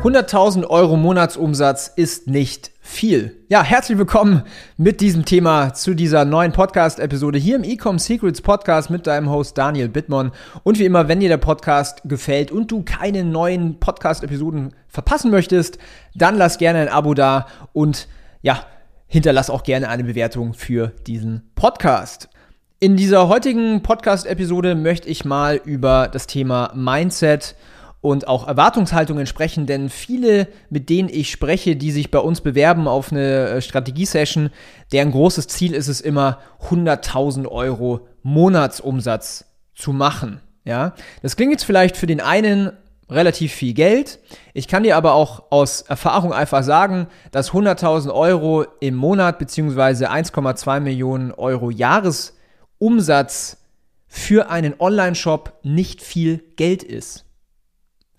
100.000 Euro Monatsumsatz ist nicht viel. Ja, herzlich willkommen mit diesem Thema zu dieser neuen Podcast-Episode hier im Ecom Secrets Podcast mit deinem Host Daniel Bittmann. Und wie immer, wenn dir der Podcast gefällt und du keine neuen Podcast-Episoden verpassen möchtest, dann lass gerne ein Abo da und ja, hinterlass auch gerne eine Bewertung für diesen Podcast. In dieser heutigen Podcast-Episode möchte ich mal über das Thema Mindset auch Erwartungshaltungen sprechen, denn viele, mit denen ich spreche, die sich bei uns bewerben auf eine äh, Strategiesession, deren großes Ziel ist es immer, 100.000 Euro Monatsumsatz zu machen. Ja, das klingt jetzt vielleicht für den einen relativ viel Geld. Ich kann dir aber auch aus Erfahrung einfach sagen, dass 100.000 Euro im Monat beziehungsweise 1,2 Millionen Euro Jahresumsatz für einen Online-Shop nicht viel Geld ist.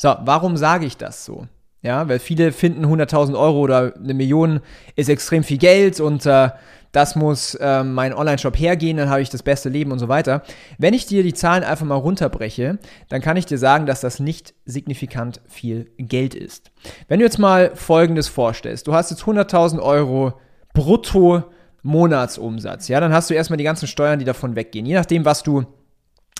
So, warum sage ich das so? Ja, weil viele finden 100.000 Euro oder eine Million ist extrem viel Geld und äh, das muss äh, mein Online-Shop hergehen, dann habe ich das beste Leben und so weiter. Wenn ich dir die Zahlen einfach mal runterbreche, dann kann ich dir sagen, dass das nicht signifikant viel Geld ist. Wenn du jetzt mal Folgendes vorstellst, du hast jetzt 100.000 Euro brutto Monatsumsatz, ja, dann hast du erstmal die ganzen Steuern, die davon weggehen. Je nachdem, was du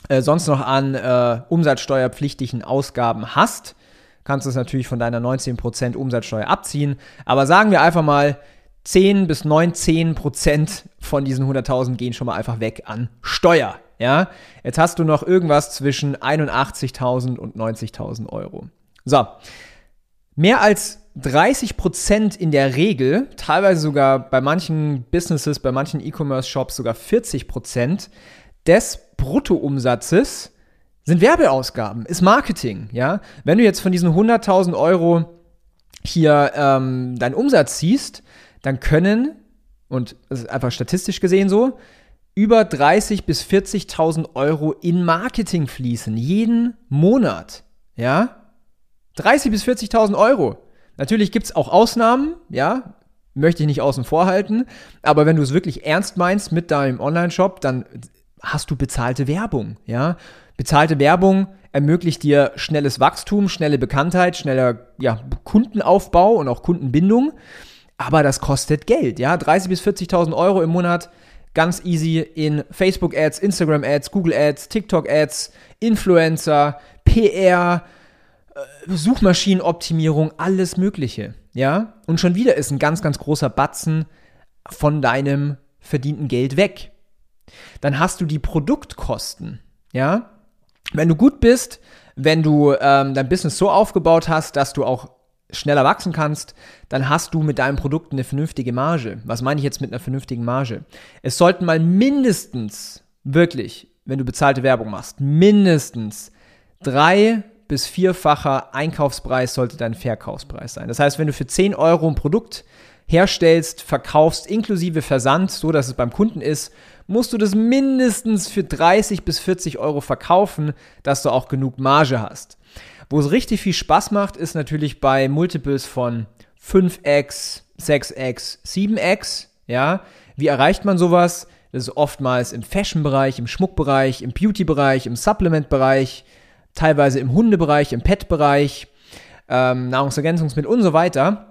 äh, sonst noch an äh, umsatzsteuerpflichtigen Ausgaben hast, kannst du es natürlich von deiner 19% Umsatzsteuer abziehen. Aber sagen wir einfach mal, 10 bis 19% von diesen 100.000 gehen schon mal einfach weg an Steuer. Ja, jetzt hast du noch irgendwas zwischen 81.000 und 90.000 Euro. So, mehr als 30% in der Regel, teilweise sogar bei manchen Businesses, bei manchen E-Commerce-Shops sogar 40 des Bruttoumsatzes sind Werbeausgaben, ist Marketing, ja. Wenn du jetzt von diesen 100.000 Euro hier ähm, deinen Umsatz ziehst, dann können, und das ist einfach statistisch gesehen so, über 30.000 bis 40.000 Euro in Marketing fließen, jeden Monat, ja. 30.000 bis 40.000 Euro. Natürlich gibt es auch Ausnahmen, ja, möchte ich nicht außen vor halten, aber wenn du es wirklich ernst meinst mit deinem Online-Shop, dann hast du bezahlte Werbung, ja. Bezahlte Werbung ermöglicht dir schnelles Wachstum, schnelle Bekanntheit, schneller ja, Kundenaufbau und auch Kundenbindung. Aber das kostet Geld, ja. 30.000 bis 40.000 Euro im Monat, ganz easy in Facebook-Ads, Instagram-Ads, Google-Ads, TikTok-Ads, Influencer, PR, äh, Suchmaschinenoptimierung, alles Mögliche, ja. Und schon wieder ist ein ganz, ganz großer Batzen von deinem verdienten Geld weg. Dann hast du die Produktkosten, ja. Wenn du gut bist, wenn du ähm, dein Business so aufgebaut hast, dass du auch schneller wachsen kannst, dann hast du mit deinem Produkt eine vernünftige Marge. Was meine ich jetzt mit einer vernünftigen Marge? Es sollten mal mindestens, wirklich, wenn du bezahlte Werbung machst, mindestens drei bis vierfacher Einkaufspreis sollte dein Verkaufspreis sein. Das heißt, wenn du für 10 Euro ein Produkt herstellst, verkaufst, inklusive Versand, so dass es beim Kunden ist, musst du das mindestens für 30 bis 40 Euro verkaufen, dass du auch genug Marge hast. Wo es richtig viel Spaß macht, ist natürlich bei Multiples von 5x, 6x, 7x. Ja, wie erreicht man sowas? Das ist oftmals im Fashion-Bereich, im Schmuckbereich, im Beauty-Bereich, im Supplement-Bereich, teilweise im Hundebereich, im Pet-Bereich, ähm, Nahrungsergänzungsmittel und so weiter.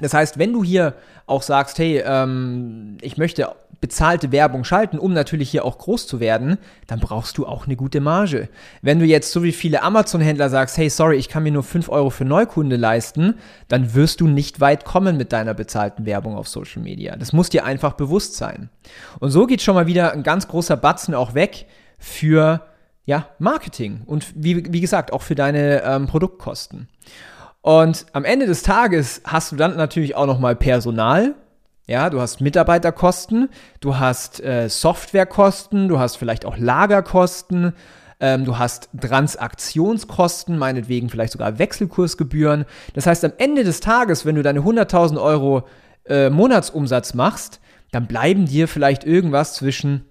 Das heißt, wenn du hier auch sagst, hey, ähm, ich möchte bezahlte Werbung schalten, um natürlich hier auch groß zu werden, dann brauchst du auch eine gute Marge. Wenn du jetzt so wie viele Amazon-Händler sagst, hey, sorry, ich kann mir nur 5 Euro für Neukunde leisten, dann wirst du nicht weit kommen mit deiner bezahlten Werbung auf Social Media. Das muss dir einfach bewusst sein. Und so geht schon mal wieder ein ganz großer Batzen auch weg für ja, Marketing und wie, wie gesagt auch für deine ähm, Produktkosten. Und am Ende des Tages hast du dann natürlich auch nochmal Personal. Ja, du hast Mitarbeiterkosten, du hast äh, Softwarekosten, du hast vielleicht auch Lagerkosten, ähm, du hast Transaktionskosten, meinetwegen vielleicht sogar Wechselkursgebühren. Das heißt, am Ende des Tages, wenn du deine 100.000 Euro äh, Monatsumsatz machst, dann bleiben dir vielleicht irgendwas zwischen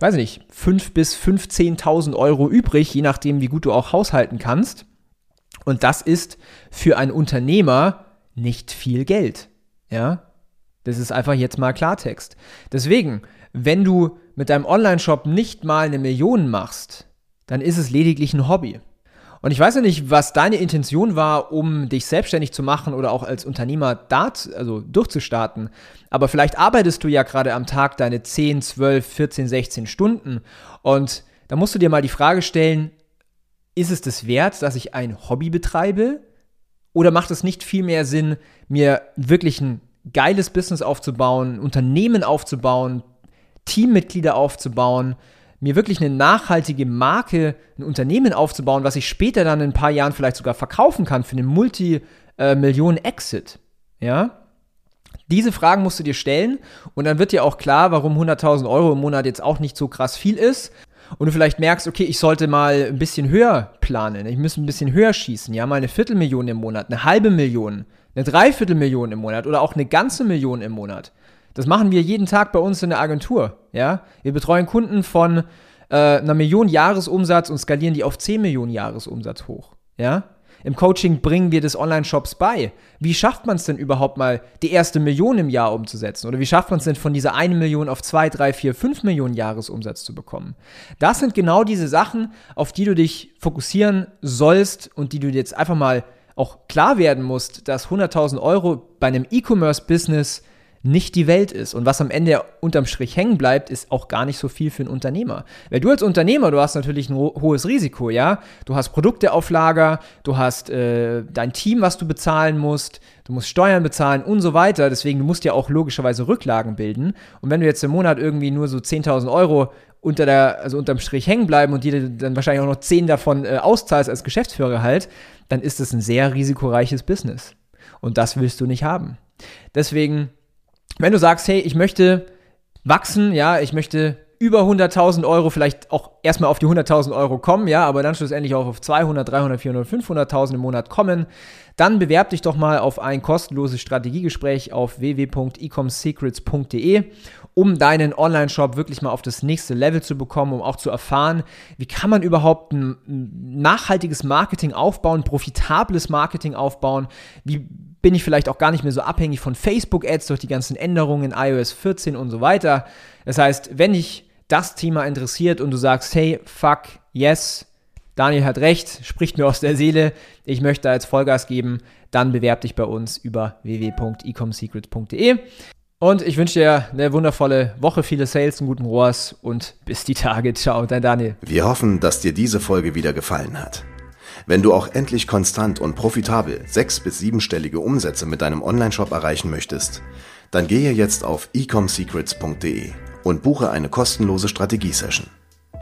weiß nicht, 5 bis 15.000 Euro übrig, je nachdem, wie gut du auch haushalten kannst. Und das ist für einen Unternehmer nicht viel Geld. Ja, das ist einfach jetzt mal Klartext. Deswegen, wenn du mit deinem Online-Shop nicht mal eine Million machst, dann ist es lediglich ein Hobby. Und ich weiß ja nicht, was deine Intention war, um dich selbstständig zu machen oder auch als Unternehmer dort, also durchzustarten. Aber vielleicht arbeitest du ja gerade am Tag deine 10, 12, 14, 16 Stunden. Und da musst du dir mal die Frage stellen, ist es das wert, dass ich ein Hobby betreibe? Oder macht es nicht viel mehr Sinn, mir wirklich ein geiles Business aufzubauen, Unternehmen aufzubauen, Teammitglieder aufzubauen, mir wirklich eine nachhaltige Marke, ein Unternehmen aufzubauen, was ich später dann in ein paar Jahren vielleicht sogar verkaufen kann für einen Multi-Millionen-Exit. Ja? Diese Fragen musst du dir stellen und dann wird dir auch klar, warum 100.000 Euro im Monat jetzt auch nicht so krass viel ist. Und du vielleicht merkst, okay, ich sollte mal ein bisschen höher planen, ich muss ein bisschen höher schießen, ja, mal eine Viertelmillion im Monat, eine halbe Million, eine Dreiviertelmillion im Monat oder auch eine ganze Million im Monat. Das machen wir jeden Tag bei uns in der Agentur. Ja? Wir betreuen Kunden von äh, einer Million Jahresumsatz und skalieren die auf 10 Millionen Jahresumsatz hoch. Ja? Im Coaching bringen wir das Online-Shops bei. Wie schafft man es denn überhaupt mal, die erste Million im Jahr umzusetzen? Oder wie schafft man es denn von dieser eine Million auf zwei, drei, vier, fünf Millionen Jahresumsatz zu bekommen? Das sind genau diese Sachen, auf die du dich fokussieren sollst und die du jetzt einfach mal auch klar werden musst, dass 100.000 Euro bei einem E-Commerce-Business nicht die Welt ist. Und was am Ende unterm Strich hängen bleibt, ist auch gar nicht so viel für einen Unternehmer. Weil du als Unternehmer, du hast natürlich ein hohes Risiko, ja. Du hast Produkte auf Lager, du hast äh, dein Team, was du bezahlen musst, du musst Steuern bezahlen und so weiter. Deswegen, du musst ja auch logischerweise Rücklagen bilden. Und wenn du jetzt im Monat irgendwie nur so 10.000 Euro unter der, also unterm Strich hängen bleiben und dir dann wahrscheinlich auch noch 10 davon äh, auszahlst als Geschäftsführer halt, dann ist es ein sehr risikoreiches Business. Und das willst du nicht haben. Deswegen wenn du sagst, hey, ich möchte wachsen, ja, ich möchte über 100.000 Euro vielleicht auch erstmal auf die 100.000 Euro kommen, ja, aber dann schlussendlich auch auf 200, 300, 400, 500.000 im Monat kommen, dann bewerb dich doch mal auf ein kostenloses Strategiegespräch auf www.ecomsecrets.de, um deinen Online-Shop wirklich mal auf das nächste Level zu bekommen, um auch zu erfahren, wie kann man überhaupt ein nachhaltiges Marketing aufbauen, profitables Marketing aufbauen, wie bin ich vielleicht auch gar nicht mehr so abhängig von Facebook-Ads durch die ganzen Änderungen in iOS 14 und so weiter. Das heißt, wenn dich das Thema interessiert und du sagst, hey, fuck, yes, Daniel hat recht, spricht mir aus der Seele, ich möchte da jetzt Vollgas geben, dann bewerb dich bei uns über www.ecomsecrets.de. Und ich wünsche dir eine wundervolle Woche, viele Sales, einen guten Rohrs und bis die Tage. Ciao, dein Daniel. Wir hoffen, dass dir diese Folge wieder gefallen hat. Wenn du auch endlich konstant und profitabel sechs- bis siebenstellige Umsätze mit deinem Onlineshop erreichen möchtest, dann gehe jetzt auf ecomsecrets.de und buche eine kostenlose Strategiesession.